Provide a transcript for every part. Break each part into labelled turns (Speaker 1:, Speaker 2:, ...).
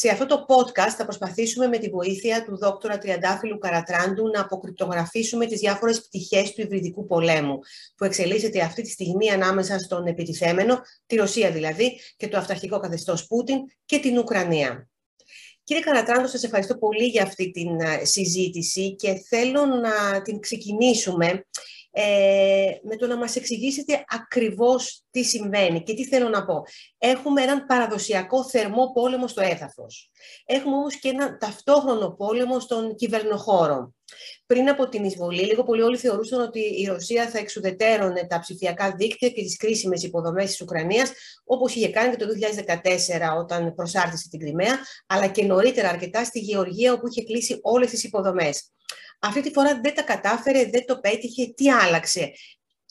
Speaker 1: Σε αυτό το podcast θα προσπαθήσουμε με τη βοήθεια του δόκτωρα Τριαντάφυλλου Καρατράντου να αποκρυπτογραφήσουμε τις διάφορες πτυχές του υβριδικού πολέμου που εξελίσσεται αυτή τη στιγμή ανάμεσα στον επιτιθέμενο, τη Ρωσία δηλαδή, και το αυταρχικό καθεστώς Πούτιν και την Ουκρανία. Κύριε Καρατράντο, σας ευχαριστώ πολύ για αυτή την συζήτηση και θέλω να την ξεκινήσουμε ε, με το να μας εξηγήσετε ακριβώς τι συμβαίνει και τι θέλω να πω. Έχουμε έναν παραδοσιακό θερμό πόλεμο στο έδαφος. Έχουμε όμως και έναν ταυτόχρονο πόλεμο στον κυβερνοχώρο. Πριν από την εισβολή, λίγο πολύ όλοι θεωρούσαν ότι η Ρωσία θα εξουδετέρωνε τα ψηφιακά δίκτυα και τις κρίσιμες υποδομές της Ουκρανίας, όπως είχε κάνει και το 2014 όταν προσάρτησε την Κρυμαία, αλλά και νωρίτερα αρκετά στη Γεωργία όπου είχε κλείσει όλες τις υποδομές. Αυτή τη φορά δεν τα κατάφερε, δεν το πέτυχε. Τι άλλαξε;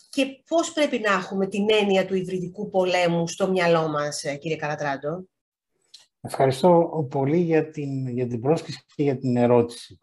Speaker 1: Και πώς πρέπει να έχουμε την έννοια του υβριδικού πολέμου στο μυαλό μας, ε, κύριε Καρατράντο;
Speaker 2: Ευχαριστώ πολύ για την, για την πρόσκληση και για την ερώτηση.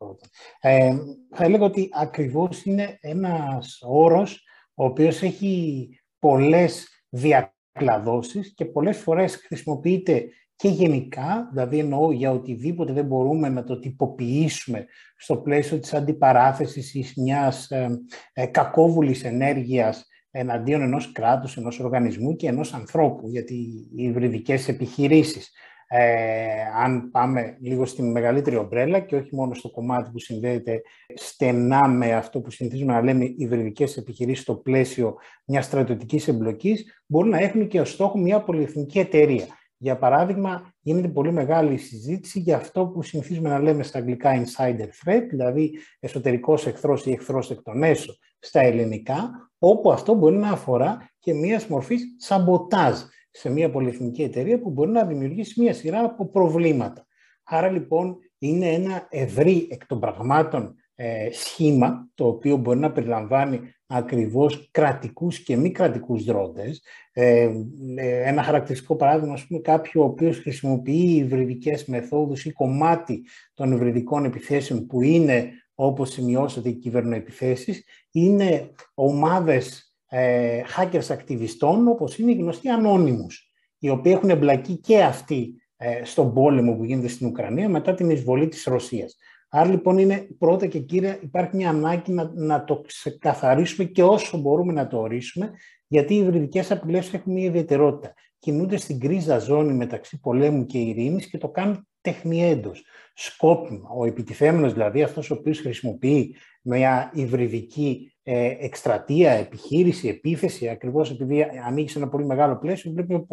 Speaker 2: Ε, θα έλεγα ότι ακριβώς είναι ένας όρος ο οποίος έχει πολλές διακλαδώσεις και πολλές φορές χρησιμοποιείται και γενικά, δηλαδή εννοώ για οτιδήποτε δεν μπορούμε να το τυποποιήσουμε στο πλαίσιο της αντιπαράθεσης ή μιας ε, ε, κακόβουλης ενέργειας εναντίον ενός κράτους, ενός οργανισμού και ενός ανθρώπου, γιατί οι υβριδικές επιχειρήσεις, ε, αν πάμε λίγο στην μεγαλύτερη ομπρέλα και όχι μόνο στο κομμάτι που συνδέεται στενά με αυτό που συνηθίζουμε να λέμε υβριδικές επιχειρήσεις στο πλαίσιο μιας στρατιωτικής εμπλοκής, μπορούν να έχουν και ως στόχο μια πολυεθνική εταιρεία. Για παράδειγμα, γίνεται πολύ μεγάλη συζήτηση για αυτό που συνηθίζουμε να λέμε στα αγγλικά insider threat, δηλαδή εσωτερικός εχθρός ή εχθρός εκ των έσω στα ελληνικά, όπου αυτό μπορεί να αφορά και μία μορφής σαμποτάζ σε μια πολυεθνική εταιρεία που μπορεί να δημιουργήσει μια σειρά από προβλήματα. Άρα λοιπόν είναι ένα ευρύ εκ των πραγμάτων ε, σχήμα, το οποίο μπορεί να περιλαμβάνει ακριβώς κρατικούς και μη κρατικούς δρόντες. Ε, ε, ένα χαρακτηριστικό παράδειγμα, ας πούμε, κάποιο ο οποίος χρησιμοποιεί υβριδικές μεθόδους ή κομμάτι των υβριδικών επιθέσεων που είναι, όπως σημειώσατε, οι κυβερνοεπιθέσεις, είναι ομάδες ε, hackers ακτιβιστών, όπως είναι οι γνωστοί ανώνυμους, οι οποίοι έχουν εμπλακεί και αυτοί ε, στον πόλεμο που γίνεται στην Ουκρανία μετά την εισβολή της Ρωσίας. Άρα λοιπόν είναι πρώτα και κύρια υπάρχει μια ανάγκη να, να το ξεκαθαρίσουμε και όσο μπορούμε να το ορίσουμε, γιατί οι υβριδικές απειλές έχουν μια ιδιαιτερότητα. Κινούνται στην κρίζα ζώνη μεταξύ πολέμου και ειρήνης και το κάνουν τεχνιέντος. Σκόπιμα. Ο επιτιθέμενος, δηλαδή αυτός ο οποίος χρησιμοποιεί μια υβριδική ε, εκστρατεία, επιχείρηση, επίθεση, ακριβώς επειδή ανοίγει σε ένα πολύ μεγάλο πλαίσιο, βλέπουμε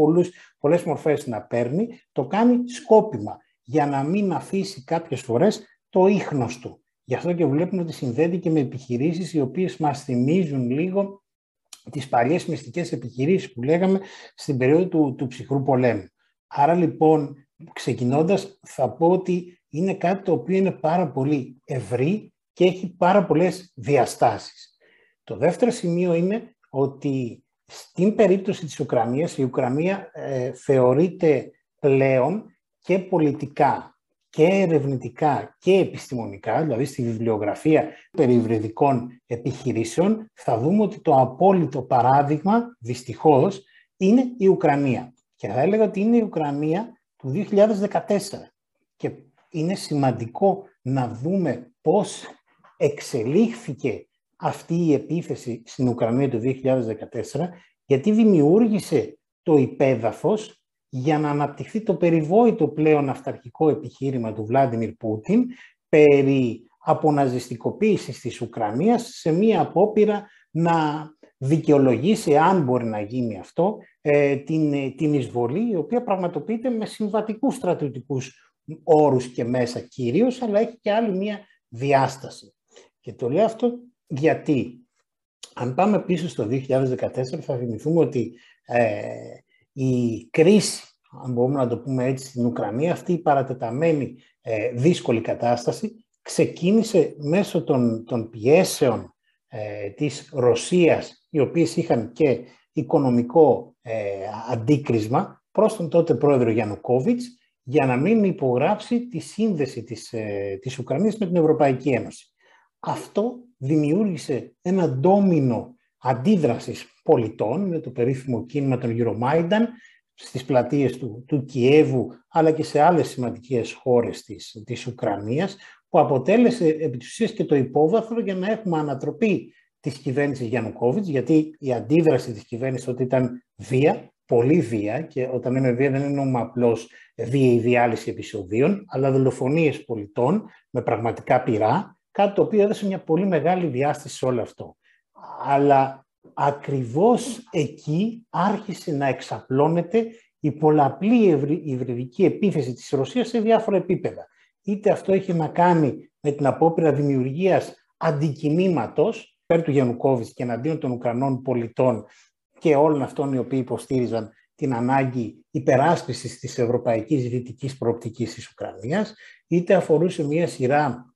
Speaker 2: πολλές μορφές να παίρνει, το κάνει σκόπιμα για να μην αφήσει κάποιες φορές το ίχνος του. Γι' αυτό και βλέπουμε ότι συνδέεται και με επιχειρήσεις οι οποίες μας θυμίζουν λίγο τις παλιές μυστικές επιχειρήσεις που λέγαμε στην περίοδο του, του ψυχρού πολέμου. Άρα λοιπόν, ξεκινώντας, θα πω ότι είναι κάτι το οποίο είναι πάρα πολύ ευρύ και έχει πάρα πολλές διαστάσεις. Το δεύτερο σημείο είναι ότι στην περίπτωση της Ουκρανίας, η Ουκρανία ε, θεωρείται πλέον και πολιτικά και ερευνητικά και επιστημονικά, δηλαδή στη βιβλιογραφία περιβρεδικών επιχειρήσεων, θα δούμε ότι το απόλυτο παράδειγμα, δυστυχώς, είναι η Ουκρανία. Και θα έλεγα ότι είναι η Ουκρανία του 2014. Και είναι σημαντικό να δούμε πώς εξελίχθηκε αυτή η επίθεση στην Ουκρανία του 2014, γιατί δημιούργησε το υπέδαφος για να αναπτυχθεί το περιβόητο πλέον αυταρχικό επιχείρημα του Βλάντιμιρ Πούτιν περί αποναζιστικοποίησης της Ουκρανίας σε μία απόπειρα να δικαιολογήσει, αν μπορεί να γίνει αυτό, ε, την, την εισβολή, η οποία πραγματοποιείται με συμβατικούς στρατιωτικούς όρους και μέσα κυρίως, αλλά έχει και άλλη μία διάσταση. Και το λέω αυτό γιατί, αν πάμε πίσω στο 2014, θα θυμηθούμε ότι ε, η κρίση, αν μπορούμε να το πούμε έτσι, στην Ουκρανία, αυτή η παρατεταμένη ε, δύσκολη κατάσταση, ξεκίνησε μέσω των, των πιέσεων ε, της Ρωσίας, οι οποίες είχαν και οικονομικό ε, αντίκρισμα προς τον τότε πρόεδρο Γιαννουκόβιτς, για να μην υπογράψει τη σύνδεση της, ε, της Ουκρανίας με την Ευρωπαϊκή Ένωση. Αυτό δημιούργησε ένα ντόμινο αντίδρασης πολιτών, με το περίφημο κίνημα των Euromaidan, στις πλατείες του, του Κιέβου, αλλά και σε άλλες σημαντικές χώρες της, της Ουκρανίας, που αποτέλεσε επί και το υπόβαθρο για να έχουμε ανατροπή της κυβέρνησης Γιαννουκόβιτς, γιατί η αντίδραση της κυβέρνησης ότι ήταν βία, πολύ βία, και όταν λέμε βία δεν εννοούμε απλώς βία ή διάλυση επεισοδίων, αλλά δολοφονίες πολιτών με πραγματικά πειρά, κάτι το οποίο έδωσε μια πολύ μεγάλη διάσταση σε όλο αυτό. Αλλά ακριβώς εκεί άρχισε να εξαπλώνεται η πολλαπλή υβριδική επίθεση της Ρωσίας σε διάφορα επίπεδα. Είτε αυτό έχει να κάνει με την απόπειρα δημιουργίας αντικινήματος πέρ του Γιαννουκόβιτς και εναντίον των Ουκρανών πολιτών και όλων αυτών οι οποίοι υποστήριζαν την ανάγκη υπεράσπισης της ευρωπαϊκής δυτικής προοπτικής της Ουκρανίας, είτε αφορούσε μια σειρά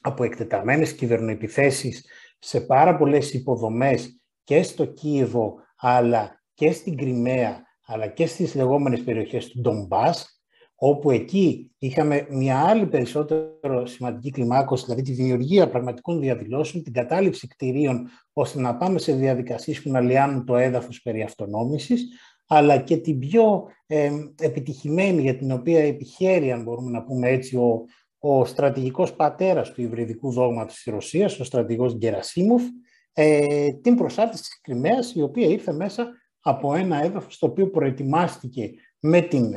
Speaker 2: από εκτεταμένες κυβερνοεπιθέσεις σε πάρα πολλές υποδομές και στο Κίεβο, αλλά και στην Κρυμαία, αλλά και στις λεγόμενες περιοχές του Ντομπάς, όπου εκεί είχαμε μια άλλη περισσότερο σημαντική κλιμάκωση, δηλαδή τη δημιουργία πραγματικών διαδηλώσεων, την κατάληψη κτηρίων, ώστε να πάμε σε διαδικασίες που να λιάνουν το έδαφος περί αυτονόμησης, αλλά και την πιο ε, επιτυχημένη, για την οποία επιχαίρει, αν μπορούμε να πούμε έτσι, ο, ο στρατηγικός πατέρας του υβριδικού δόγματος της Ρωσίας, ο στρατηγός Γκερασίμοφ, ε, την προσάρτηση της Κρυμαίας, η οποία ήρθε μέσα από ένα έδαφος το οποίο προετοιμάστηκε με την,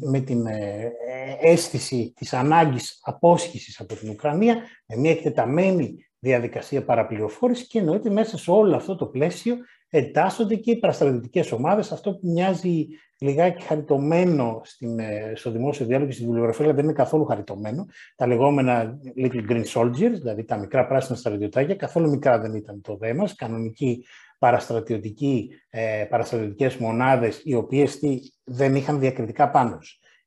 Speaker 2: με την ε, αίσθηση της ανάγκης απόσχησης από την Ουκρανία, με μια εκτεταμένη διαδικασία παραπληροφόρησης και εννοείται μέσα σε όλο αυτό το πλαίσιο εντάσσονται και οι παραστρατητικές ομάδες, αυτό που μοιάζει λιγάκι χαριτωμένο στην, ε, στο δημόσιο διάλογο και στη βιβλιογραφία, δεν είναι καθόλου χαριτωμένο. Τα λεγόμενα Little Green Soldiers, δηλαδή τα μικρά πράσινα στρατιωτάκια, καθόλου μικρά δεν ήταν το δέμα, κανονικοί παραστρατιωτικοί, ε, παραστρατιωτικές μονάδες, οι οποίες δεν είχαν διακριτικά πάνω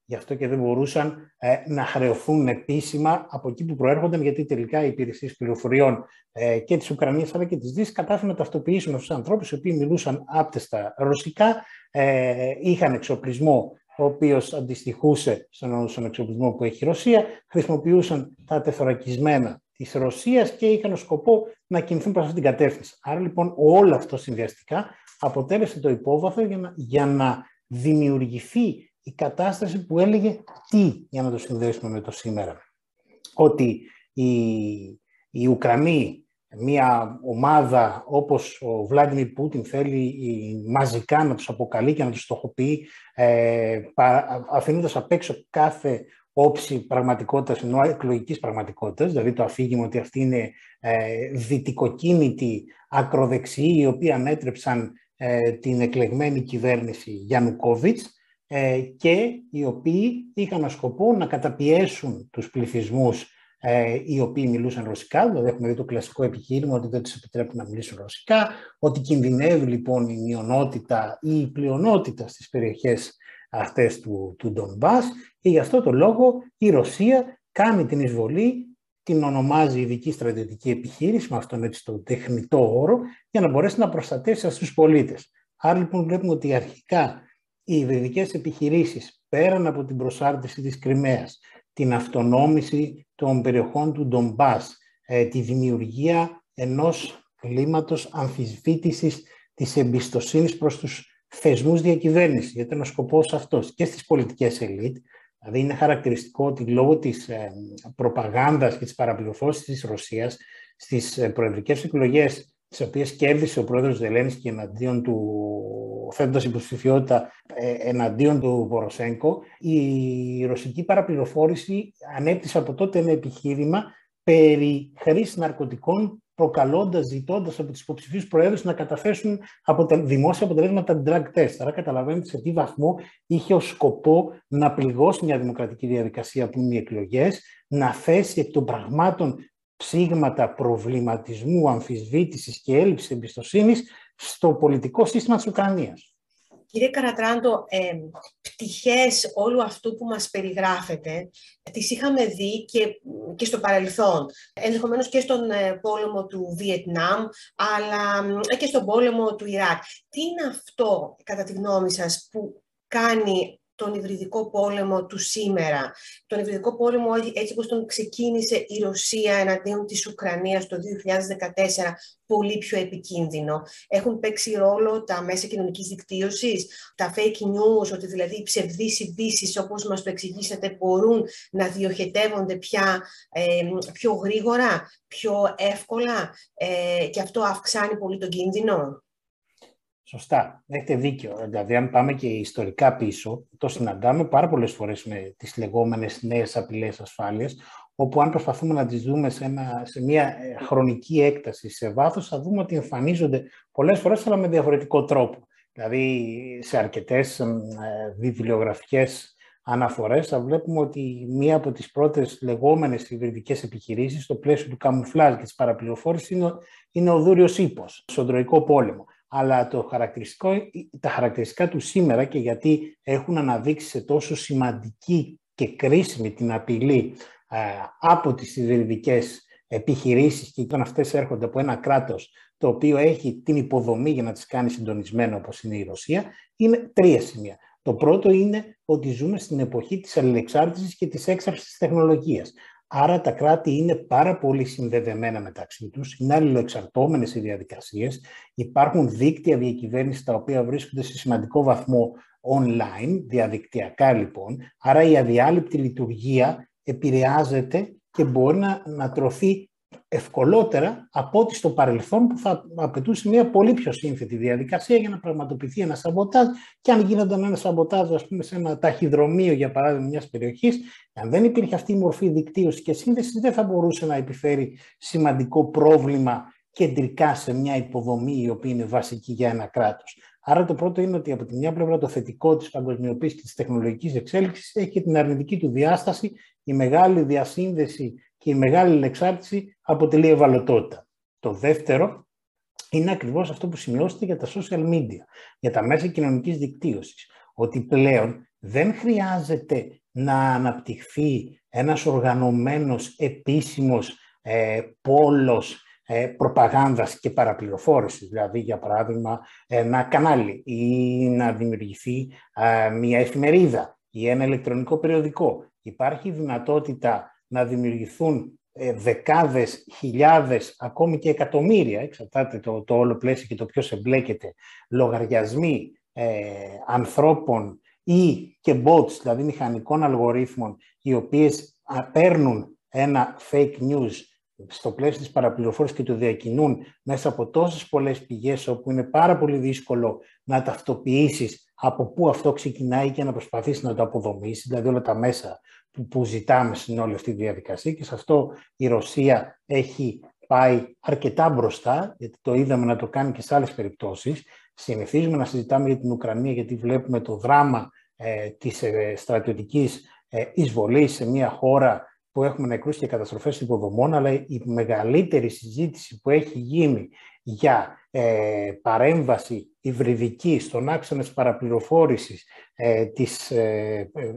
Speaker 2: Γι' αυτό και δεν μπορούσαν ε, να χρεωθούν επίσημα από εκεί που προέρχονταν, γιατί τελικά οι υπηρεσίες πληροφοριών ε, και της Ουκρανίας αλλά και της Δύσης κατάφεραν να ταυτοποιήσουν αυτούς τους ανθρώπους, οι οποίοι μιλούσαν άπτεστα ρωσικά, ε, είχαν εξοπλισμό ο οποίος αντιστοιχούσε στον, στον εξοπλισμό που έχει η Ρωσία, χρησιμοποιούσαν τα τεθωρακισμένα της Ρωσίας και είχαν σκοπό να κινηθούν προς αυτή την κατεύθυνση. Άρα λοιπόν όλο αυτό συνδυαστικά αποτέλεσε το υπόβαθρο για να, για να δημιουργηθεί η κατάσταση που έλεγε τι, για να το συνδέσουμε με το σήμερα. Ότι οι, οι Ουκρανοί, μια ομάδα όπως ο Βλάντιμιρ Πούτιν θέλει μαζικά να τους αποκαλεί και να τους στοχοποιεί, ε, αφήνοντας απ' έξω κάθε όψη πραγματικότητας, ενώ εκλογικής πραγματικότητας, δηλαδή το αφήγημα ότι αυτοί είναι ε, δυτικοκίνητοι ακροδεξιοί, οι οποίοι ανέτρεψαν ε, την εκλεγμένη κυβέρνηση Γιαννουκόβιτς, ε, και οι οποίοι είχαν σκοπό να καταπιέσουν τους πληθυσμούς ε, οι οποίοι μιλούσαν ρωσικά, δηλαδή έχουμε δει το κλασικό επιχείρημα ότι δεν τους επιτρέπουν να μιλήσουν ρωσικά, ότι κινδυνεύει λοιπόν η μειονότητα ή η πλειονότητα στις περιοχές αυτές του, του Ντομπάς και γι' αυτό το λόγο η Ρωσία κάνει την εισβολή, την ονομάζει ειδική στρατιωτική επιχείρηση, με αυτόν έτσι το τεχνητό όρο, για να μπορέσει να προστατεύσει στους πολίτες. Άρα λοιπόν βλέπουμε ότι αρχικά οι υβριδικές επιχειρήσεις πέραν από την προσάρτηση της Κρυμαίας, την αυτονόμηση των περιοχών του Ντομπάς, ε, τη δημιουργία ενός κλίματος αμφισβήτησης της εμπιστοσύνης προς τους θεσμούς διακυβέρνησης, γιατί είναι ο σκοπός αυτός και στις πολιτικές ελίτ, δηλαδή είναι χαρακτηριστικό ότι λόγω της ε, προπαγάνδας και της παραπληροφόρησης της Ρωσίας στις ε, προεδρικές εκλογές τις οποίες κέρδισε ο πρόεδρος Ζελένσκι εναντίον του, θέτοντα υποψηφιότητα ε, εναντίον του Ποροσέγκο, η ρωσική παραπληροφόρηση ανέπτυσε από τότε ένα επιχείρημα περί χρήση ναρκωτικών προκαλώντας, ζητώντας από του υποψηφίους προέδρους να καταθέσουν δημόσια αποτελέσματα drug test. Άρα, καταλαβαίνετε σε τι βαθμό είχε ως σκοπό να πληγώσει μια δημοκρατική διαδικασία που είναι οι εκλογές, να θέσει εκ των πραγμάτων ψήγματα προβληματισμού, αμφισβήτησης και έλλειψης εμπιστοσύνης στο πολιτικό σύστημα της Ουκρανίας.
Speaker 1: Κύριε Καρατράντο, ε, πτυχές όλου αυτού που μας περιγράφετε, τις είχαμε δει και, και στο παρελθόν. Ενδεχομένως και στον ε, πόλεμο του Βιετνάμ, αλλά ε, και στον πόλεμο του Ιράκ. Τι είναι αυτό, κατά τη γνώμη σας, που κάνει τον υβριδικό πόλεμο του σήμερα. Τον υβριδικό πόλεμο έτσι όπως τον ξεκίνησε η Ρωσία εναντίον της Ουκρανίας το 2014 πολύ πιο επικίνδυνο. Έχουν παίξει ρόλο τα μέσα κοινωνικής δικτύωσης, τα fake news, ότι δηλαδή οι ψευδείς ειδήσει, όπως μας το εξηγήσατε, μπορούν να διοχετεύονται πια ε, πιο γρήγορα, πιο εύκολα ε, και αυτό αυξάνει πολύ τον κίνδυνο.
Speaker 2: Σωστά, έχετε δίκιο. Δηλαδή, αν πάμε και ιστορικά πίσω, το συναντάμε πάρα πολλές φορές με τις λεγόμενες νέες απειλές ασφάλειας, όπου αν προσπαθούμε να τις δούμε σε, ένα, σε μια ε, χρονική έκταση, σε βάθος, θα δούμε ότι εμφανίζονται πολλές φορές, αλλά με διαφορετικό τρόπο. Δηλαδή, σε αρκετές ε, βιβλιογραφικές αναφορές θα βλέπουμε ότι μία από τις πρώτες λεγόμενες υβριδικές επιχειρήσεις στο πλαίσιο του καμουφλάζ και της παραπληροφόρησης είναι, είναι ο Δούριος Ήπος, στον Τροϊκό Πόλεμο αλλά το χαρακτηριστικό, τα χαρακτηριστικά του σήμερα και γιατί έχουν αναδείξει σε τόσο σημαντική και κρίσιμη την απειλή ε, από τις ιδρυτικές επιχειρήσεις και όταν αυτές έρχονται από ένα κράτος το οποίο έχει την υποδομή για να τις κάνει συντονισμένο όπως είναι η Ρωσία, είναι τρία σημεία. Το πρώτο είναι ότι ζούμε στην εποχή της αλληλεξάρτησης και της έξαρσης της τεχνολογίας. Άρα τα κράτη είναι πάρα πολύ συνδεδεμένα μεταξύ τους, είναι αλληλοεξαρτώμενες οι διαδικασίες, υπάρχουν δίκτυα διακυβέρνησης τα οποία βρίσκονται σε σημαντικό βαθμό online, διαδικτυακά λοιπόν, άρα η αδιάλειπτη λειτουργία επηρεάζεται και μπορεί να, να τρωθεί ευκολότερα από ό,τι στο παρελθόν που θα απαιτούσε μια πολύ πιο σύνθετη διαδικασία για να πραγματοποιηθεί ένα σαμποτάζ και αν γίνονταν ένα σαμποτάζ ας πούμε σε ένα ταχυδρομείο για παράδειγμα μιας περιοχής αν δεν υπήρχε αυτή η μορφή δικτύωση και σύνδεση δεν θα μπορούσε να επιφέρει σημαντικό πρόβλημα κεντρικά σε μια υποδομή η οποία είναι βασική για ένα κράτος. Άρα το πρώτο είναι ότι από τη μια πλευρά το θετικό της παγκοσμιοποίησης και της τεχνολογικής εξέλιξης έχει και την αρνητική του διάσταση, η μεγάλη διασύνδεση και η μεγάλη εξάρτηση αποτελεί ευαλωτότητα. Το δεύτερο είναι ακριβώς αυτό που σημειώσετε για τα social media, για τα μέσα κοινωνικής δικτύωσης, ότι πλέον δεν χρειάζεται να αναπτυχθεί ένας οργανωμένος επίσημος ε, πόλος ε, προπαγάνδας και παραπληροφόρησης, δηλαδή για παράδειγμα ένα κανάλι ή να δημιουργηθεί ε, μια εφημερίδα ή ένα ηλεκτρονικό περιοδικό. Υπάρχει δυνατότητα να δημιουργηθούν ε, δεκάδες, χιλιάδες, ακόμη και εκατομμύρια, εξαρτάται το, το όλο πλαίσιο και το ποιος εμπλέκεται, λογαριασμοί ε, ανθρώπων ή και bots, δηλαδή μηχανικών αλγορίθμων, οι οποίες παίρνουν ένα fake news στο πλαίσιο της παραπληροφόρησης και το διακινούν μέσα από τόσες πολλές πηγές όπου είναι πάρα πολύ δύσκολο να ταυτοποιήσεις από πού αυτό ξεκινάει και να προσπαθήσεις να το αποδομήσεις, δηλαδή όλα τα μέσα που, που ζητάμε στην όλη αυτή τη διαδικασία και σε αυτό η Ρωσία έχει πάει αρκετά μπροστά, γιατί το είδαμε να το κάνει και σε άλλες περιπτώσεις. Συνηθίζουμε να συζητάμε για την Ουκρανία γιατί βλέπουμε το δράμα ε, της ε, στρατιωτικής ε, εισβολής σε μια χώρα που έχουμε νεκρούς και καταστροφές υποδομών, αλλά η μεγαλύτερη συζήτηση που έχει γίνει για ε, παρέμβαση υβριδική στον άξονα της παραπληροφόρησης, ε, της ε, ε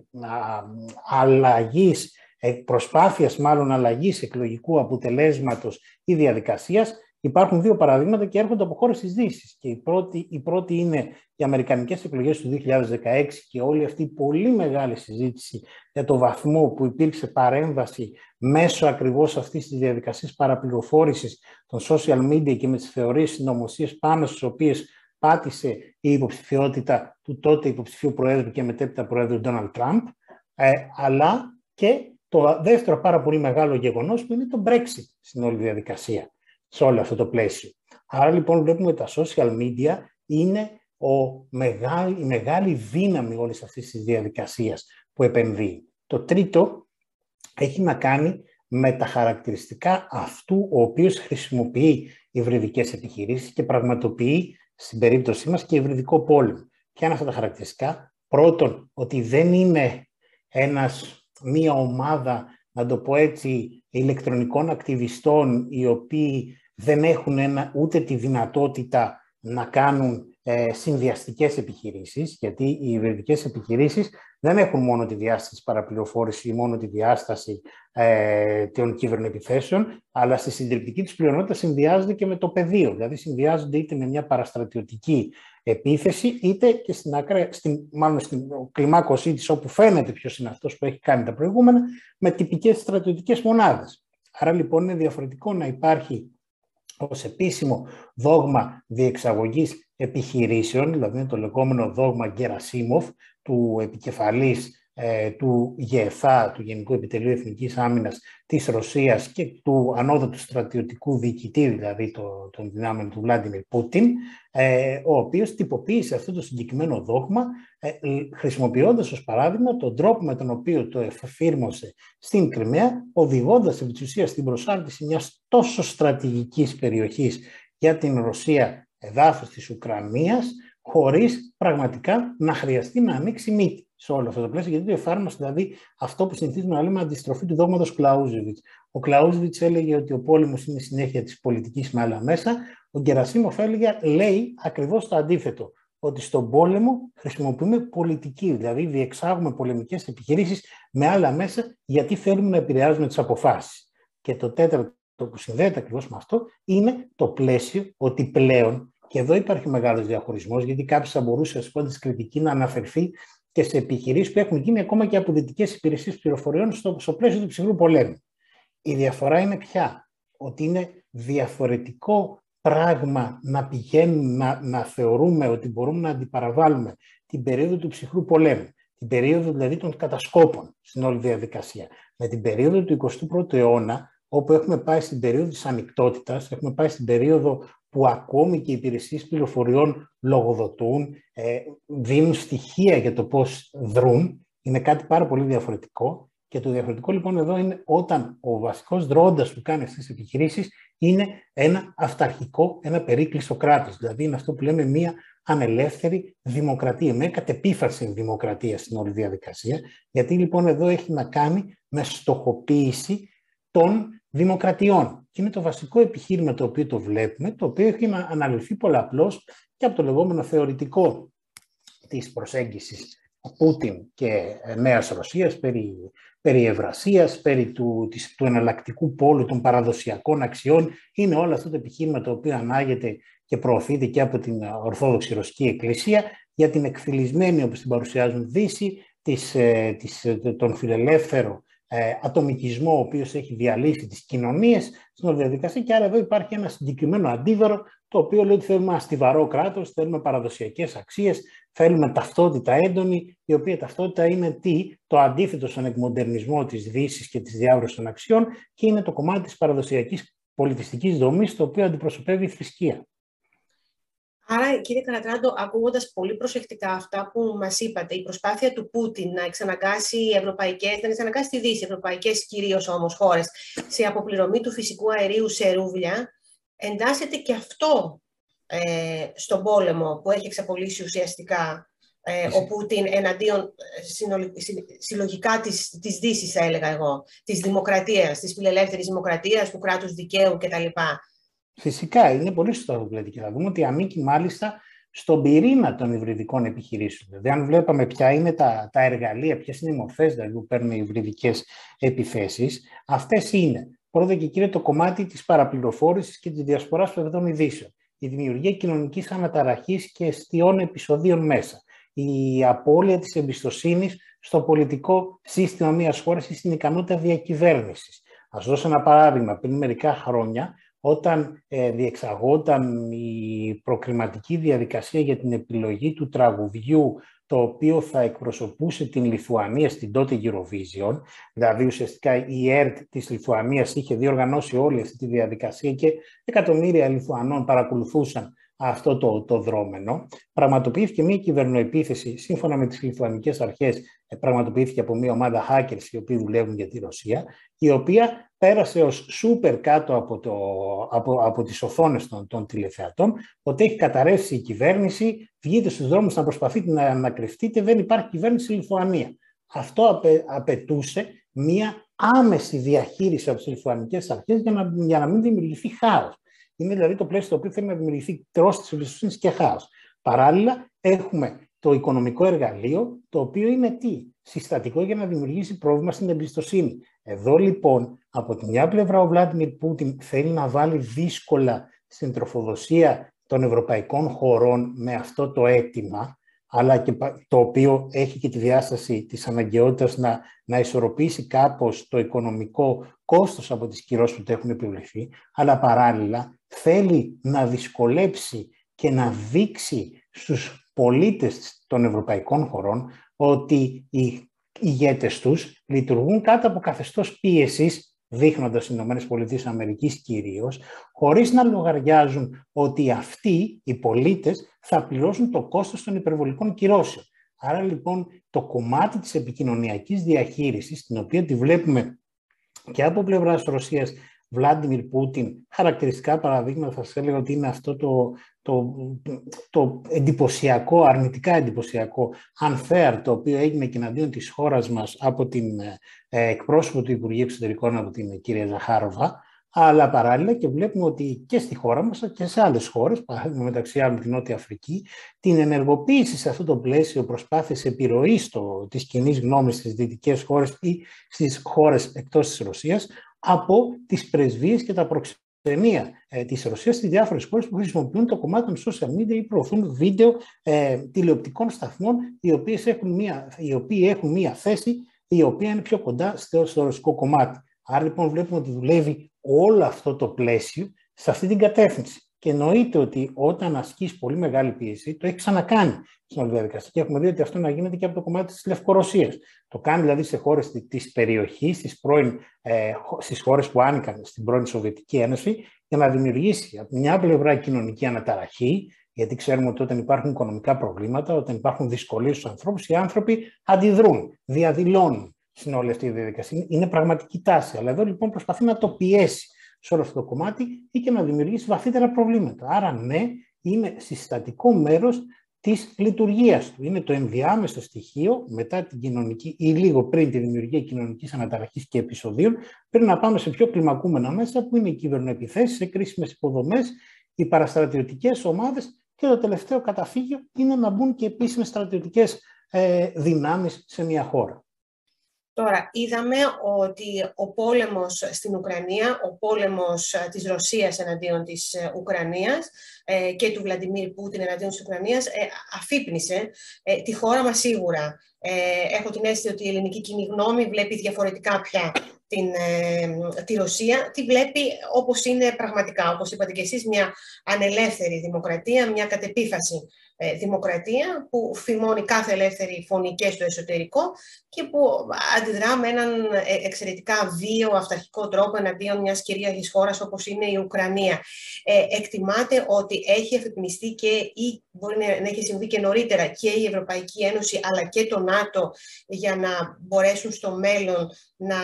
Speaker 2: αλλαγής, ε, προσπάθειας μάλλον αλλαγής εκλογικού αποτελέσματος ή διαδικασίας, Υπάρχουν δύο παραδείγματα και έρχονται από χώρες της Δύσης. Και η πρώτη, η πρώτη είναι οι Αμερικανικές εκλογές του 2016 και όλη αυτή η πολύ μεγάλη συζήτηση για το βαθμό που υπήρξε παρέμβαση μέσω ακριβώς αυτής της διαδικασίας παραπληροφόρησης των social media και με τις θεωρίες συνωμοσίες πάνω στις οποίες πάτησε η υποψηφιότητα του τότε υποψηφίου Προέδρου και μετέπειτα Προέδρου Ντόναλτ Τραμπ, ε, αλλά και το δεύτερο πάρα πολύ μεγάλο γεγονός που είναι το Brexit στην όλη διαδικασία σε όλο αυτό το πλαίσιο. Άρα λοιπόν βλέπουμε τα social media είναι ο μεγάλη, η μεγάλη δύναμη όλης αυτής της διαδικασίας που επενδύει. Το τρίτο έχει να κάνει με τα χαρακτηριστικά αυτού ο οποίος χρησιμοποιεί υβριδικές επιχειρήσεις και πραγματοποιεί στην περίπτωσή μας και υβριδικό πόλεμο. Ποια είναι αυτά τα χαρακτηριστικά. Πρώτον, ότι δεν είναι ένας, μία ομάδα, να το πω έτσι, ηλεκτρονικών ακτιβιστών οι οποίοι δεν έχουν ένα, ούτε τη δυνατότητα να κάνουν ε, συνδυαστικές επιχειρήσεις, γιατί οι υβριδικές επιχειρήσεις δεν έχουν μόνο τη διάσταση της παραπληροφόρησης ή μόνο τη διάσταση ε, των κυβερνοεπιθέσεων, αλλά στη συντριπτική της πλειονότητα συνδυάζονται και με το πεδίο. Δηλαδή συνδυάζονται είτε με μια παραστρατιωτική επίθεση, είτε και στην, ακραία, στην, μάλλον στην κλιμάκωσή της, όπου φαίνεται ποιος είναι αυτός που έχει κάνει τα προηγούμενα, με τυπικές στρατιωτικές μονάδες. Άρα λοιπόν είναι διαφορετικό να υπάρχει ως επίσημο δόγμα διεξαγωγής επιχειρήσεων, δηλαδή το λεγόμενο δόγμα Γκερασίμοφ, του επικεφαλής ε, του ΓΕΘΑ, του Γενικού Επιτελείου Εθνικής Άμυνας της Ρωσίας και του ανώτατου στρατιωτικού διοικητή, δηλαδή το, των δυνάμεων του Βλάντιμιρ Πούτιν, ε, ο οποίος τυποποίησε αυτό το συγκεκριμένο δόγμα, ε, χρησιμοποιώντας ως παράδειγμα τον τρόπο με τον οποίο το εφήρμοσε στην Κρυμαία, οδηγώντας επί της στην προσάρτηση μιας τόσο στρατηγικής περιοχής για την Ρωσία εδάφους της Ουκρανίας, χωρίς πραγματικά να χρειαστεί να ανοίξει μύτη σε όλο αυτό το πλαίσιο, γιατί το εφάρμοσε δηλαδή αυτό που συνηθίζουμε να λέμε αντιστροφή του δόγματος Κλαούζεβιτς. Ο Κλαούζεβιτς έλεγε ότι ο πόλεμος είναι συνέχεια της πολιτικής με άλλα μέσα. Ο Γκερασίμοφ έλεγε, λέει ακριβώς το αντίθετο. Ότι στον πόλεμο χρησιμοποιούμε πολιτική, δηλαδή διεξάγουμε πολεμικές επιχειρήσεις με άλλα μέσα, γιατί θέλουμε να επηρεάζουμε τις αποφάσεις. Και το τέταρτο που συνδέεται ακριβώς με αυτό είναι το πλαίσιο ότι πλέον και εδώ υπάρχει μεγάλος διαχωρισμός, γιατί κάποιος θα μπορούσε, ασκώντα κριτική, να αναφερθεί και σε επιχειρήσεις που έχουν γίνει ακόμα και από δυτικές υπηρεσίες πληροφοριών στο, στο πλαίσιο του ψυχρού πολέμου. Η διαφορά είναι πια ότι είναι διαφορετικό πράγμα να πηγαίνουμε, να, να θεωρούμε ότι μπορούμε να αντιπαραβάλουμε την περίοδο του ψυχρού πολέμου, την περίοδο δηλαδή των κατασκόπων στην όλη διαδικασία, με την περίοδο του 21ου αιώνα, όπου έχουμε πάει στην περίοδο της ανοιχτότητας, έχουμε πάει στην περίοδο που ακόμη και οι υπηρεσίες πληροφοριών λογοδοτούν, ε, δίνουν στοιχεία για το πώς δρούν, είναι κάτι πάρα πολύ διαφορετικό. Και το διαφορετικό λοιπόν εδώ είναι όταν ο βασικός δρόντας που κάνει αυτές τις επιχειρήσεις είναι ένα αυταρχικό, ένα περίκλειστο κράτος. Δηλαδή είναι αυτό που λέμε μία ανελεύθερη δημοκρατία, με κατεπίφαση δημοκρατία στην όλη διαδικασία. Γιατί λοιπόν εδώ έχει να κάνει με στοχοποίηση των δημοκρατιών. Και είναι το βασικό επιχείρημα το οποίο το βλέπουμε, το οποίο έχει να αναλυθεί πολλαπλώς και από το λεγόμενο θεωρητικό της προσέγγισης Πούτιν και Νέας Ρωσίας περί, περί ευρασίας, περί του, της, του εναλλακτικού πόλου των παραδοσιακών αξιών. Είναι όλο αυτό το επιχείρημα το οποίο ανάγεται και προωθείται και από την Ορθόδοξη Ρωσική Εκκλησία για την εκφυλισμένη, όπως την παρουσιάζουν Δύση, της, ε, της, τον φιλελεύθερο ε, ατομικισμό ο οποίος έχει διαλύσει τις κοινωνίες στην όλη διαδικασία και άρα εδώ υπάρχει ένα συγκεκριμένο αντίβαρο το οποίο λέει ότι θέλουμε ένα στιβαρό κράτος, θέλουμε παραδοσιακές αξίες, θέλουμε ταυτότητα έντονη, η οποία ταυτότητα είναι τι, το αντίθετο στον εκμοντερνισμό της δύσης και της διάβρωσης των αξιών και είναι το κομμάτι της παραδοσιακής πολιτιστικής δομής το οποίο αντιπροσωπεύει η θρησκεία.
Speaker 1: Άρα, κύριε Καρατράντο, ακούγοντας πολύ προσεκτικά αυτά που μας είπατε, η προσπάθεια του Πούτιν να εξαναγκάσει ευρωπαϊκές, να εξαναγκάσει τη Δύση, ευρωπαϊκές κυρίως όμως χώρες, σε αποπληρωμή του φυσικού αερίου σε ρούβλια, εντάσσεται και αυτό ε, στον πόλεμο που έχει εξαπολύσει ουσιαστικά ε, ο Πούτιν εναντίον ε, συλλογικά της, της Δύσης, θα έλεγα εγώ, της δημοκρατίας, της φιλελεύθερης δημοκρατίας, του κράτους δικαίου κτλ.
Speaker 2: Φυσικά, είναι πολύ σωστό που λέτε και θα δούμε ότι ανήκει μάλιστα στον πυρήνα των υβριδικών επιχειρήσεων. Δηλαδή, αν βλέπαμε ποια είναι τα, τα εργαλεία, ποιες είναι οι μορφές δηλαδή, που παίρνουν οι υβριδικές επιθέσεις, αυτές είναι πρώτα και κύριε το κομμάτι της παραπληροφόρησης και της διασποράς των ειδήσεων. Η δημιουργία κοινωνικής αναταραχής και αισθιών επεισοδίων μέσα. Η απώλεια της εμπιστοσύνης στο πολιτικό σύστημα μιας χώρας ή στην ικανότητα διακυβέρνησης. Α δώσω ένα παράδειγμα. Πριν μερικά χρόνια, όταν ε, διεξαγόταν η προκριματική διαδικασία για την επιλογή του τραγουδιού το οποίο θα εκπροσωπούσε την Λιθουανία στην τότε Eurovision, δηλαδή ουσιαστικά η ΕΡΤ της Λιθουανίας είχε διοργανώσει όλη αυτή τη διαδικασία και εκατομμύρια Λιθουανών παρακολουθούσαν αυτό το, το δρόμενο. Πραγματοποιήθηκε μια κυβερνοεπίθεση, σύμφωνα με τις λιθουανικές αρχές, ε, πραγματοποιήθηκε από μια ομάδα hackers οι οποίοι δουλεύουν για τη Ρωσία, η οποία πέρασε ως σούπερ κάτω από, το, από, από τις οθόνες των, των τηλεθεατών, ότι έχει καταρρεύσει η κυβέρνηση, βγείτε στους δρόμους να προσπαθείτε να ανακρυφτείτε, δεν υπάρχει κυβέρνηση στη Λιθουανία. Αυτό απαι, απαιτούσε μια άμεση διαχείριση από τις λιθουανικές αρχές για να, για να μην δημιουργηθεί χάος. Είναι δηλαδή το πλαίσιο το οποίο θέλει να δημιουργηθεί τρόση της εμπιστοσύνης και χάος. Παράλληλα, έχουμε το οικονομικό εργαλείο, το οποίο είναι τι, συστατικό για να δημιουργήσει πρόβλημα στην εμπιστοσύνη. Εδώ λοιπόν, από τη μια πλευρά ο Βλάντιμιρ Πούτιν θέλει να βάλει δύσκολα στην τροφοδοσία των ευρωπαϊκών χωρών με αυτό το αίτημα, αλλά και το οποίο έχει και τη διάσταση της αναγκαιότητας να, να ισορροπήσει κάπως το οικονομικό κόστος από τις κυρώσεις που έχουν επιβληθεί, αλλά παράλληλα θέλει να δυσκολέψει και να δείξει στους πολίτες των ευρωπαϊκών χωρών ότι οι ηγέτες τους λειτουργούν κάτω από καθεστώς πίεσης δείχνοντας οι Ηνωμένες Πολιτείες Αμερικής κυρίως, χωρίς να λογαριάζουν ότι αυτοί οι πολίτες θα πληρώσουν το κόστος των υπερβολικών κυρώσεων. Άρα λοιπόν το κομμάτι της επικοινωνιακής διαχείρισης, την οποία τη βλέπουμε και από πλευράς Ρωσίας Βλάντιμιρ Πούτιν, χαρακτηριστικά παραδείγματα θα σας έλεγα ότι είναι αυτό το, το, το εντυπωσιακό, αρνητικά εντυπωσιακό unfair το οποίο έγινε και εναντίον της χώρας μας από την ε, εκπρόσωπο του Υπουργείου Εξωτερικών από την κυρία Ζαχάροβα, αλλά παράλληλα και βλέπουμε ότι και στη χώρα μας και σε άλλες χώρες, παράδειγμα μεταξύ άλλων την Νότια Αφρική, την ενεργοποίηση σε αυτό το πλαίσιο προσπάθειες επιρροής το, της κοινής γνώμης στις δυτικές χώρες ή στις χώρες εκτός της Ρωσίας, από τις πρεσβείες και τα προξενία ε, της Ρωσίας στις διάφορες χώρες που χρησιμοποιούν το κομμάτι των social media ή προωθούν βίντεο ε, τηλεοπτικών σταθμών οι, οποίες έχουν μια, οι οποίοι έχουν μια θέση η οποία είναι πιο κοντά στο, στο ρωσικό κομμάτι. Άρα λοιπόν βλέπουμε ότι δουλεύει όλο αυτό το πλαίσιο σε αυτή την κατεύθυνση. Και εννοείται ότι όταν ασκείς πολύ μεγάλη πίεση, το έχεις ξανακάνει στην όλη διαδικασία. Και έχουμε δει ότι αυτό να γίνεται και από το κομμάτι της Λευκορωσίας. Το κάνει δηλαδή σε χώρες τη περιοχής, στις ε, χώρες που άνοικαν στην πρώην Σοβιετική Ένωση, για να δημιουργήσει από μια πλευρά κοινωνική αναταραχή, γιατί ξέρουμε ότι όταν υπάρχουν οικονομικά προβλήματα, όταν υπάρχουν δυσκολίες στους ανθρώπους, οι άνθρωποι αντιδρούν, διαδηλώνουν στην όλη αυτή τη διαδικασία. Είναι πραγματική τάση. Αλλά εδώ λοιπόν προσπαθεί να το πιέσει σε όλο αυτό το κομμάτι ή και να δημιουργήσει βαθύτερα προβλήματα. Άρα, ναι, είναι συστατικό μέρος της λειτουργίας του. Είναι το ενδιάμεσο στοιχείο μετά την κοινωνική ή λίγο πριν τη δημιουργία κοινωνικής αναταραχής και επεισοδίων, πριν να πάμε σε πιο κλιμακούμενα μέσα που είναι οι κυβερνοεπιθέσεις σε κρίσιμες υποδομές, οι παραστρατιωτικές ομάδες και το τελευταίο καταφύγιο είναι να μπουν και επίσημες στρατιωτικές ε, δυνάμεις σε μια χώρα.
Speaker 1: Τώρα, είδαμε ότι ο πόλεμος στην Ουκρανία, ο πόλεμος ε, της Ρωσίας εναντίον της ε, Ουκρανίας ε, και του Βλαντιμίρ Πούτιν εναντίον της Ουκρανίας αφύπνισε τη χώρα μας σίγουρα. Έχω την αίσθηση ότι η ελληνική κοινή γνώμη βλέπει διαφορετικά πια την, τη Ρωσία, τη βλέπει όπως είναι πραγματικά, όπως είπατε και εσείς, μια ανελεύθερη δημοκρατία, μια κατεπίφαση ε, δημοκρατία που φημώνει κάθε ελεύθερη φωνή και στο εσωτερικό και που αντιδρά με έναν ε, εξαιρετικά βίο, αυταρχικό τρόπο εναντίον μιας κυρίαρχης χώρας όπως είναι η Ουκρανία. Ε, εκτιμάται ότι έχει αφυπνιστεί και ή μπορεί να έχει συμβεί και νωρίτερα και η Ευρωπαϊκή Ένωση αλλά και το ΝΑΤΟ για να μπορέσουν στο μέλλον να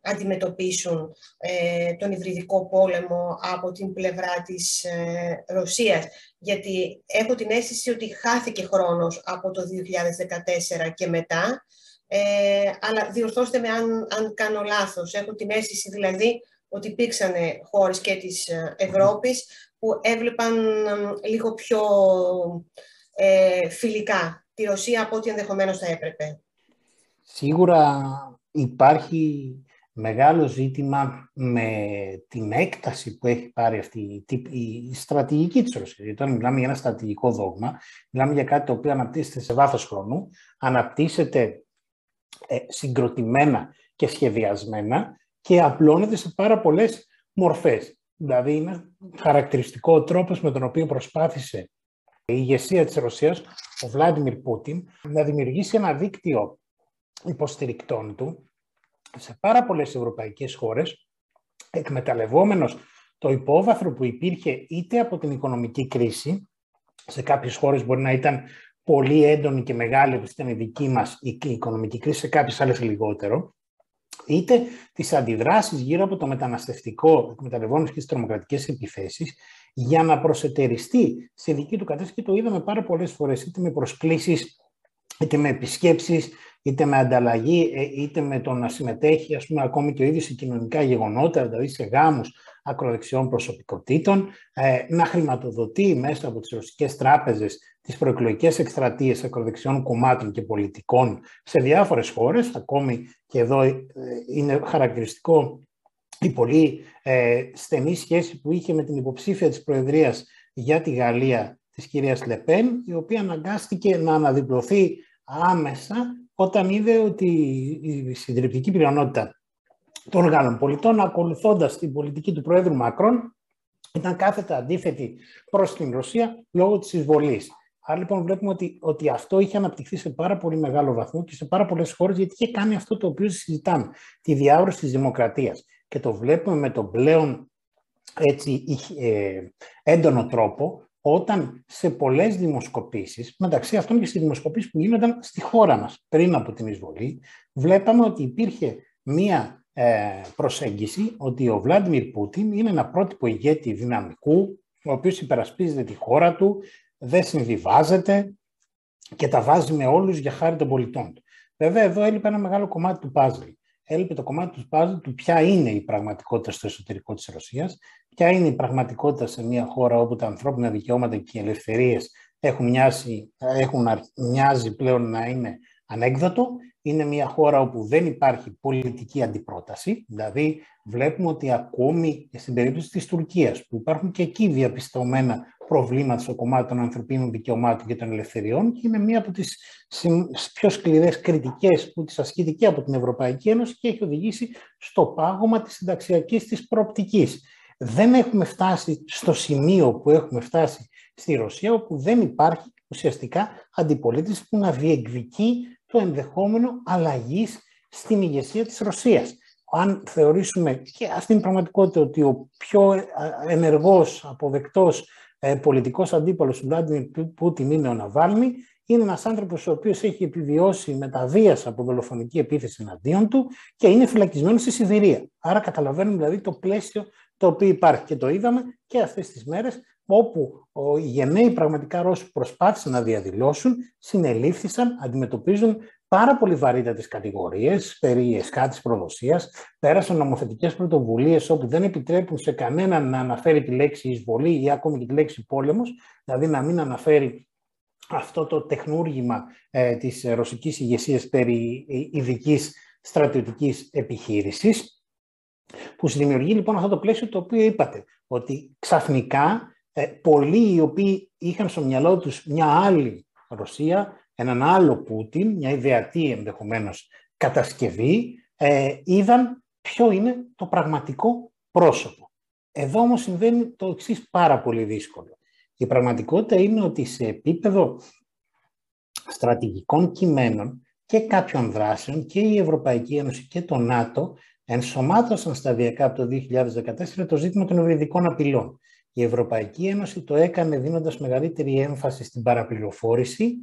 Speaker 1: αντιμετωπίσουν ε, τον υβριδικό πόλεμο από την πλευρά της ε, Ρωσίας. Γιατί έχω την αίσθηση ότι χάθηκε χρόνος από το 2014 και μετά, ε, αλλά διορθώστε με αν, αν κάνω λάθος. Έχω την αίσθηση δηλαδή ότι υπήρξαν χώρες και της Ευρώπης που έβλεπαν λίγο πιο ε, φιλικά τη Ρωσία από ό,τι ενδεχομένως θα έπρεπε.
Speaker 2: Σίγουρα υπάρχει μεγάλο ζήτημα με την έκταση που έχει πάρει αυτή η στρατηγική της Ρωσίας. Γιατί όταν μιλάμε για ένα στρατηγικό δόγμα, μιλάμε για κάτι το οποίο αναπτύσσεται σε βάθος χρόνου, αναπτύσσεται ε, συγκροτημένα και σχεδιασμένα και απλώνεται σε πάρα πολλές μορφές. Δηλαδή είναι χαρακτηριστικό ο τρόπος με τον οποίο προσπάθησε η ηγεσία της Ρωσίας, ο Βλάντιμιρ Πούτιν, να δημιουργήσει ένα δίκτυο υποστηρικτών του σε πάρα πολλές ευρωπαϊκές χώρες, εκμεταλλευόμενος το υπόβαθρο που υπήρχε είτε από την οικονομική κρίση, σε κάποιες χώρες μπορεί να ήταν πολύ έντονη και μεγάλη, όπως ήταν η δική μας η οικονομική κρίση, σε κάποιες άλλες λιγότερο, είτε τις αντιδράσεις γύρω από το μεταναστευτικό, εκμεταλλευόμενος και τις τρομοκρατικές επιθέσεις, για να προσετεριστεί σε δική του κατάσταση. Και το είδαμε πάρα πολλές φορές, είτε με προσκλήσεις, είτε με επισκέψεις, είτε με ανταλλαγή, ε, είτε με το να συμμετέχει, ας πούμε, ακόμη και ο ίδιος σε κοινωνικά γεγονότα, δηλαδή σε γάμους ακροδεξιών προσωπικότητων, ε, να χρηματοδοτεί μέσα από τις ρωσικές τράπεζες τις προεκλογικές εκστρατείες ακροδεξιών κομμάτων και πολιτικών σε διάφορες χώρες, ακόμη και εδώ ε, είναι χαρακτηριστικό η πολύ στενή σχέση που είχε με την υποψήφια της Προεδρίας για τη Γαλλία της κυρίας Λεπέν, η οποία αναγκάστηκε να αναδιπλωθεί άμεσα όταν είδε ότι η συντριπτική πλειονότητα των Γάλλων πολιτών, ακολουθώντας την πολιτική του Πρόεδρου Μακρόν, ήταν κάθετα αντίθετη προς την Ρωσία λόγω της εισβολής. Άρα λοιπόν βλέπουμε ότι, ότι αυτό είχε αναπτυχθεί σε πάρα πολύ μεγάλο βαθμό και σε πάρα πολλές χώρες γιατί είχε κάνει αυτό το οποίο συζητάμε, τη διάβρωση της δημοκρατίας. Και το βλέπουμε με τον πλέον έτσι, ε, έντονο τρόπο όταν σε πολλές δημοσκοπήσεις, μεταξύ αυτών και στις δημοσκοπήσεις που γίνονταν στη χώρα μας πριν από την εισβολή, βλέπαμε ότι υπήρχε μία ε, προσέγγιση ότι ο Βλάντιμιρ Πούτιν είναι ένα πρότυπο ηγέτη δυναμικού, ο οποίος υπερασπίζεται τη χώρα του, δεν συμβιβάζεται και τα βάζει με όλους για χάρη των πολιτών του. Βέβαια, εδώ έλειπε ένα μεγάλο κομμάτι του πάζλ. Έλειπε το κομμάτι του πάζλ του ποια είναι η πραγματικότητα στο εσωτερικό της Ρωσίας, ποια είναι η πραγματικότητα σε μια χώρα όπου τα ανθρώπινα δικαιώματα και οι ελευθερίες έχουν μοιάζει, έχουν μοιάζει πλέον να είναι ανέκδοτο. Είναι μια χώρα όπου δεν υπάρχει πολιτική αντιπρόταση, δηλαδή βλέπουμε ότι ακόμη στην περίπτωση της Τουρκίας, που υπάρχουν και εκεί διαπιστωμένα προβλήματα στο κομμάτι των ανθρωπίνων δικαιωμάτων και των ελευθεριών και είναι μία από τις πιο σκληρές κριτικές που τις ασκείται και από την Ευρωπαϊκή Ένωση και έχει οδηγήσει στο πάγωμα της συνταξιακής της προοπτικής. Δεν έχουμε φτάσει στο σημείο που έχουμε φτάσει στη Ρωσία, όπου δεν υπάρχει ουσιαστικά αντιπολίτευση που να διεκδικεί το ενδεχόμενο αλλαγής στην ηγεσία της Ρωσίας. Αν θεωρήσουμε και αυτήν την πραγματικότητα ότι ο πιο ενεργός, αποδεκτός ε, πολιτικός αντίπαλος του Βλάντιμιρ Πούτιν είναι ο Ναβάλνη, είναι ένας άνθρωπος ο οποίος έχει επιβιώσει με τα βίας από δολοφονική επίθεση εναντίον του και είναι φυλακισμένος στη Σιδηρία. Άρα καταλαβαίνουμε δηλαδή το πλαίσιο το οποίο υπάρχει και το είδαμε και αυτές τις μέρες όπου οι γενναίοι πραγματικά Ρώσοι προσπάθησαν να διαδηλώσουν, συνελήφθησαν, αντιμετωπίζουν πάρα πολύ βαρύτατες κατηγορίες περί εσκάτης προδοσίας, πέρασαν νομοθετικές πρωτοβουλίες όπου δεν επιτρέπουν σε κανέναν να αναφέρει τη λέξη εισβολή ή ακόμη και τη λέξη πόλεμος, δηλαδή να μην αναφέρει αυτό το τεχνούργημα ε, της ρωσικής ηγεσίας περί ειδικής στρατιωτικής επιχείρησης, που δημιουργεί λοιπόν αυτό το πλαίσιο το οποίο είπατε, ότι ξαφνικά ε, πολλοί οι οποίοι είχαν στο μυαλό τους μια άλλη Ρωσία, έναν άλλο Πούτιν, μια ιδεατή ενδεχομένως κατασκευή, ε, είδαν ποιο είναι το πραγματικό πρόσωπο. Εδώ όμως συμβαίνει το εξής πάρα πολύ δύσκολο. Η πραγματικότητα είναι ότι σε επίπεδο στρατηγικών κειμένων και κάποιων δράσεων και η Ευρωπαϊκή Ένωση και το ΝΑΤΟ ενσωμάτωσαν σταδιακά από το 2014 το ζήτημα των ευρυδικών απειλών. Η Ευρωπαϊκή Ένωση το έκανε δίνοντας μεγαλύτερη έμφαση στην παραπληροφόρηση, ε,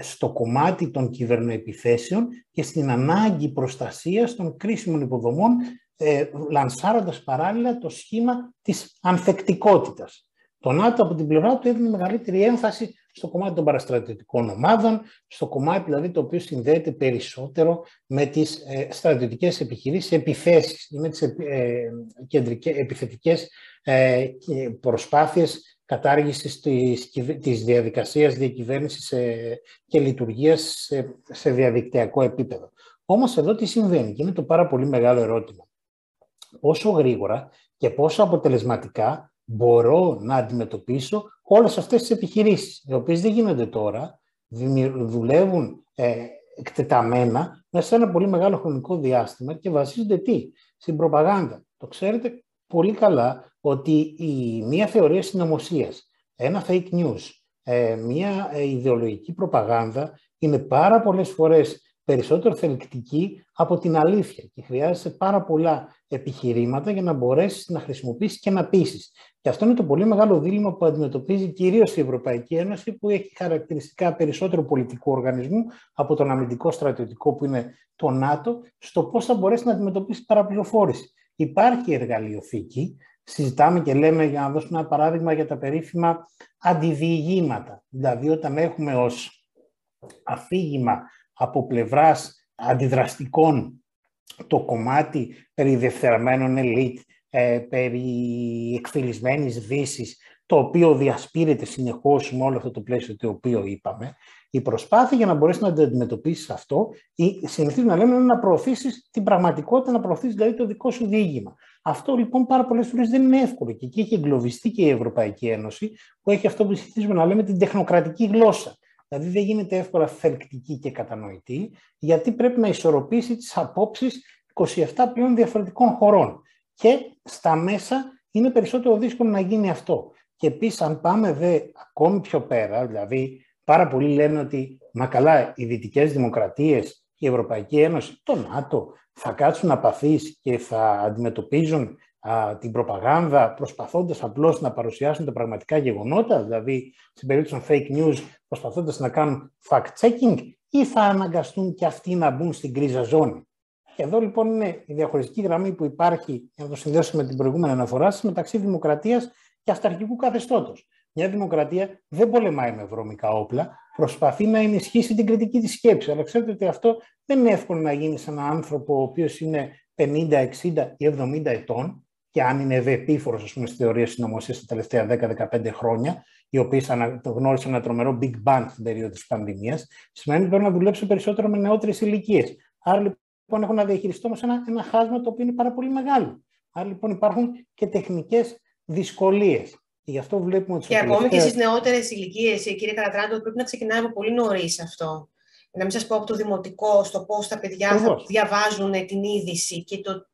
Speaker 2: στο κομμάτι των κυβερνοεπιθέσεων και στην ανάγκη προστασίας των κρίσιμων υποδομών, ε, λανσάροντας παράλληλα το σχήμα της ανθεκτικότητας. Το ΝΑΤΟ από την πλευρά του έδινε μεγαλύτερη έμφαση στο κομμάτι των παραστρατιωτικών ομάδων, στο κομμάτι δηλαδή το οποίο συνδέεται περισσότερο με τις ε, στρατιωτικές επιχειρήσεις, επιθέσεις, με τις ε, κεντρικές, επιθετικές ε, προσπάθειες κατάργησης της, της διαδικασίας διακυβέρνησης ε, και λειτουργίας σε, σε διαδικτυακό επίπεδο. Όμως εδώ τι συμβαίνει και είναι το πάρα πολύ μεγάλο ερώτημα. Πόσο γρήγορα και πόσο αποτελεσματικά μπορώ να αντιμετωπίσω όλες αυτές τις επιχειρήσεις, οι οποίες δεν γίνονται τώρα, δουλεύουν ε, εκτεταμένα μέσα σε ένα πολύ μεγάλο χρονικό διάστημα και βασίζονται τι, στην προπαγάνδα. Το ξέρετε πολύ καλά ότι η, μία θεωρία συνωμοσίας, ένα fake news, ε, μία ε, ιδεολογική προπαγάνδα είναι πάρα πολλές φορές περισσότερο θελκτική από την αλήθεια και χρειάζεσαι πάρα πολλά επιχειρήματα για να μπορέσεις να χρησιμοποιήσεις και να πείσεις. Και αυτό είναι το πολύ μεγάλο δίλημα που αντιμετωπίζει κυρίως η Ευρωπαϊκή Ένωση που έχει χαρακτηριστικά περισσότερο πολιτικού οργανισμού από τον αμυντικό στρατιωτικό που είναι το ΝΑΤΟ στο πώς θα μπορέσει να αντιμετωπίσει παραπληροφόρηση. Υπάρχει εργαλειοθήκη, συζητάμε και λέμε για να δώσουμε ένα παράδειγμα για τα περίφημα αντιδιηγήματα. Δηλαδή όταν έχουμε ως αφήγημα από πλευράς αντιδραστικών το κομμάτι περί δευτεραμένων ελίτ, ε, περί εκφυλισμένης δύσης, το οποίο διασπείρεται συνεχώς με όλο αυτό το πλαίσιο το οποίο είπαμε. η προσπάθεια για να μπορέσει να αντιμετωπίσεις αυτό, ή συνηθίζουμε να λέμε να προωθήσεις την πραγματικότητα, να προωθήσεις δηλαδή το δικό σου διήγημα. Αυτό λοιπόν πάρα πολλές φορές δεν είναι εύκολο και εκεί έχει εγκλωβιστεί και η Ευρωπαϊκή Ένωση, που έχει αυτό που συνηθίζουμε να λέμε την τεχνοκρατική γλώσσα. Δηλαδή δεν γίνεται εύκολα θελκτική και κατανοητή, γιατί πρέπει να ισορροπήσει τις απόψεις 27 πλέον διαφορετικών χωρών. Και στα μέσα είναι περισσότερο δύσκολο να γίνει αυτό. Και επίσης, αν πάμε δε ακόμη πιο πέρα, δηλαδή πάρα πολλοί λένε ότι μα καλά, οι δυτικές δημοκρατίες, η Ευρωπαϊκή Ένωση, το ΝΑΤΟ θα κάτσουν απαθείς και θα αντιμετωπίζουν α, την προπαγάνδα προσπαθώντας απλώς να παρουσιάσουν τα πραγματικά γεγονότα, δηλαδή στην περίπτωση των fake news προσπαθώντας να κάνουν fact-checking ή θα αναγκαστούν και αυτοί να μπουν στην κρίζα ζώνη. Και εδώ λοιπόν είναι η διαχωριστική γραμμή που υπάρχει, για να το συνδέσουμε με την προηγούμενη αναφορά σας, μεταξύ δημοκρατίας και αυταρχικού καθεστώτος. Μια δημοκρατία δεν πολεμάει με βρώμικα όπλα, προσπαθεί να ενισχύσει την κριτική της σκέψης. Αλλά ξέρετε ότι αυτό δεν είναι εύκολο να γίνει σε έναν άνθρωπο ο οποίος είναι 50, 60 ή 70 ετών και αν είναι ευεπίφορος στις θεωρίες συνωμοσία τα τελευταία 10-15 χρόνια, οι οποίες γνώρισαν ένα τρομερό Big Bang στην περίοδο της πανδημίας, σημαίνει ότι πρέπει να δουλέψω περισσότερο με νεότερες ηλικίες. Άρα λοιπόν έχω να διαχειριστώ όμως ένα, ένα χάσμα το οποίο είναι πάρα πολύ μεγάλο. Άρα λοιπόν υπάρχουν και τεχνικές δυσκολίες. Και γι' αυτό βλέπουμε
Speaker 1: ότι. Και ακόμη και στις νεότερες ηλικίες, κύριε Καρατράντο, πρέπει να ξεκινάμε από πολύ νωρίς αυτό. Να μην σας πω από το δημοτικό, στο πώς τα παιδιά θα διαβάζουν την είδηση και το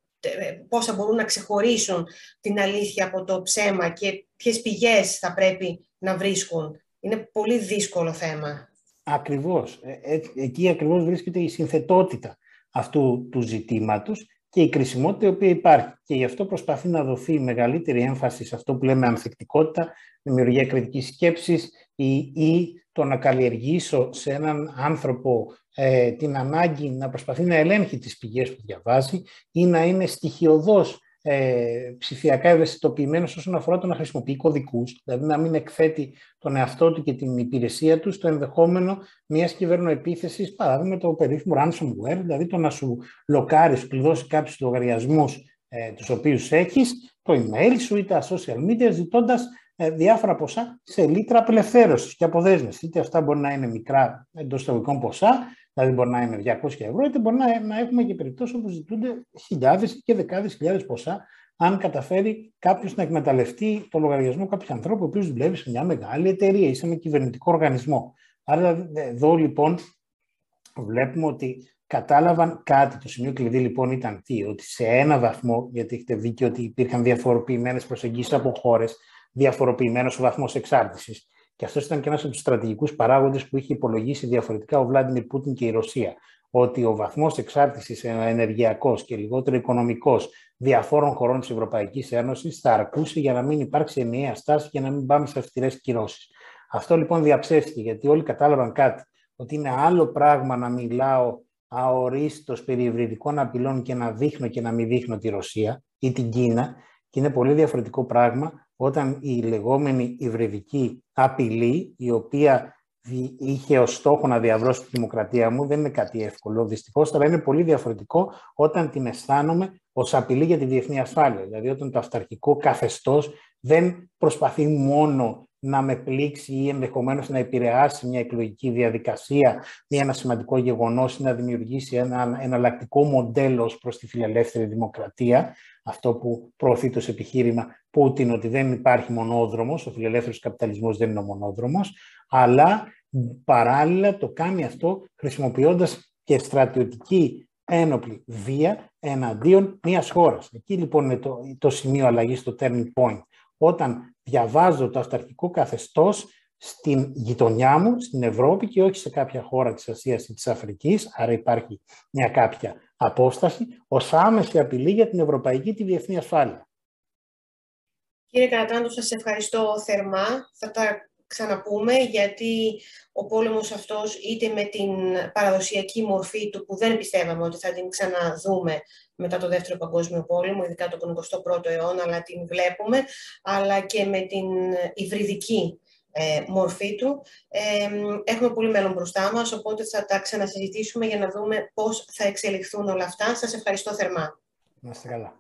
Speaker 1: πώς θα μπορούν να ξεχωρίσουν την αλήθεια από το ψέμα και ποιες πηγές θα πρέπει να βρίσκουν. Είναι πολύ δύσκολο θέμα.
Speaker 2: Ακριβώς. Ε, ε, εκεί ακριβώς βρίσκεται η συνθετότητα αυτού του ζητήματος και η κρισιμότητα η οποία υπάρχει. Και γι' αυτό προσπαθεί να δοθεί μεγαλύτερη έμφαση σε αυτό που λέμε ανθεκτικότητα, δημιουργία κριτικής σκέψης ή, ή το να καλλιεργήσω σε έναν άνθρωπο ε, την ανάγκη να προσπαθεί να ελέγχει τις πηγές που διαβάζει ή να είναι στοιχειοδός ε, ψηφιακά ευαισθητοποιημένος όσον αφορά το να χρησιμοποιεί κωδικούς, δηλαδή να μην εκθέτει τον εαυτό του και την υπηρεσία του στο ενδεχόμενο μιας κυβερνοεπίθεσης, παράδειγμα το περίφημο ransomware, δηλαδή το να σου λοκάρεις, σου κλειδώσει κάποιους λογαριασμούς ε, τους οποίους έχεις, το email σου ή τα social media, ζητώντας ε, διάφορα ποσά σε λίτρα απελευθέρωσης και αποδέσμευσης. Είτε αυτά μπορεί να είναι μικρά εντός εισαγωγικών ποσά, Δηλαδή μπορεί να είναι 200 ευρώ, είτε μπορεί να, να έχουμε και περιπτώσεις όπου ζητούνται χιλιάδες και δεκάδες χιλιάδες ποσά, αν καταφέρει κάποιος να εκμεταλλευτεί το λογαριασμό κάποιου ανθρώπου, ο οποίος δουλεύει σε μια μεγάλη εταιρεία ή σε ένα κυβερνητικό οργανισμό. Άρα εδώ λοιπόν βλέπουμε ότι κατάλαβαν κάτι. Το σημείο κλειδί λοιπόν ήταν τι, ότι σε ένα βαθμό, γιατί έχετε δίκιο ότι υπήρχαν διαφοροποιημένες προσεγγίσεις από χώρες, διαφοροποιημένος ο βαθμός εξάρτησης. Και αυτός ήταν και ένας από τους στρατηγικούς παράγοντες που είχε υπολογίσει διαφορετικά ο Βλάντιμιρ Πούτιν και η Ρωσία. Ότι ο βαθμός εξάρτησης ενεργειακός και λιγότερο οικονομικός διαφόρων χωρών της Ευρωπαϊκής Ένωσης θα αρκούσε για να μην υπάρξει ενιαία στάση και να μην πάμε σε αυστηρές κυρώσεις. Αυτό λοιπόν διαψεύστηκε γιατί όλοι κατάλαβαν κάτι. Ότι είναι άλλο πράγμα να μιλάω αορίστως περί υβριδικών απειλών και να δείχνω και να μην δείχνω τη Ρωσία ή την Κίνα. Και είναι πολύ διαφορετικό πράγμα όταν η λεγόμενη υβριδική απειλή, η οποία είχε ως στόχο να διαβρώσει τη δημοκρατία μου, δεν είναι κάτι εύκολο. Δυστυχώς, αλλά είναι πολύ διαφορετικό όταν την αισθάνομαι ως απειλή για τη διεθνή ασφάλεια. Δηλαδή, όταν το αυταρχικό καθεστώς δεν προσπαθεί μόνο να με πλήξει ή ενδεχομένως να επηρεάσει μια εκλογική διαδικασία ή ένα σημαντικό γεγονός ή να δημιουργήσει ένα εναλλακτικό μοντέλο προς τη φιλελεύθερη δημοκρατία, αυτό που προωθεί το επιχείρημα Πούτιν ότι δεν υπάρχει μονόδρομος, ο φιλελεύθερος καπιταλισμός δεν είναι ο μονόδρομος, αλλά παράλληλα το κάνει αυτό χρησιμοποιώντας και στρατιωτική ένοπλη βία εναντίον μιας χώρας. Εκεί λοιπόν είναι το, το σημείο αλλαγής, το turning point. Όταν διαβάζω το αυταρχικό καθεστώς στην γειτονιά μου, στην Ευρώπη και όχι σε κάποια χώρα της Ασίας ή της Αφρικής, άρα υπάρχει μια κάποια απόσταση, ως άμεση απειλή για την ευρωπαϊκή τη διεθνή ασφάλεια.
Speaker 1: Κύριε Καρατάντο, σας ευχαριστώ θερμά. Θα τα ξαναπούμε, γιατί ο πόλεμος αυτός, είτε με την παραδοσιακή μορφή του, που δεν πιστεύαμε ότι θα την ξαναδούμε μετά το Δεύτερο Παγκόσμιο Πόλεμο, ειδικά τον 21ο αιώνα, αλλά την βλέπουμε, αλλά και με την υβριδική ε, μορφή του. Ε, έχουμε πολύ μέλλον μπροστά μας, οπότε θα τα ξανασυζητήσουμε για να δούμε πώς θα εξελιχθούν όλα αυτά. Σας ευχαριστώ θερμά.
Speaker 2: Να είστε καλά.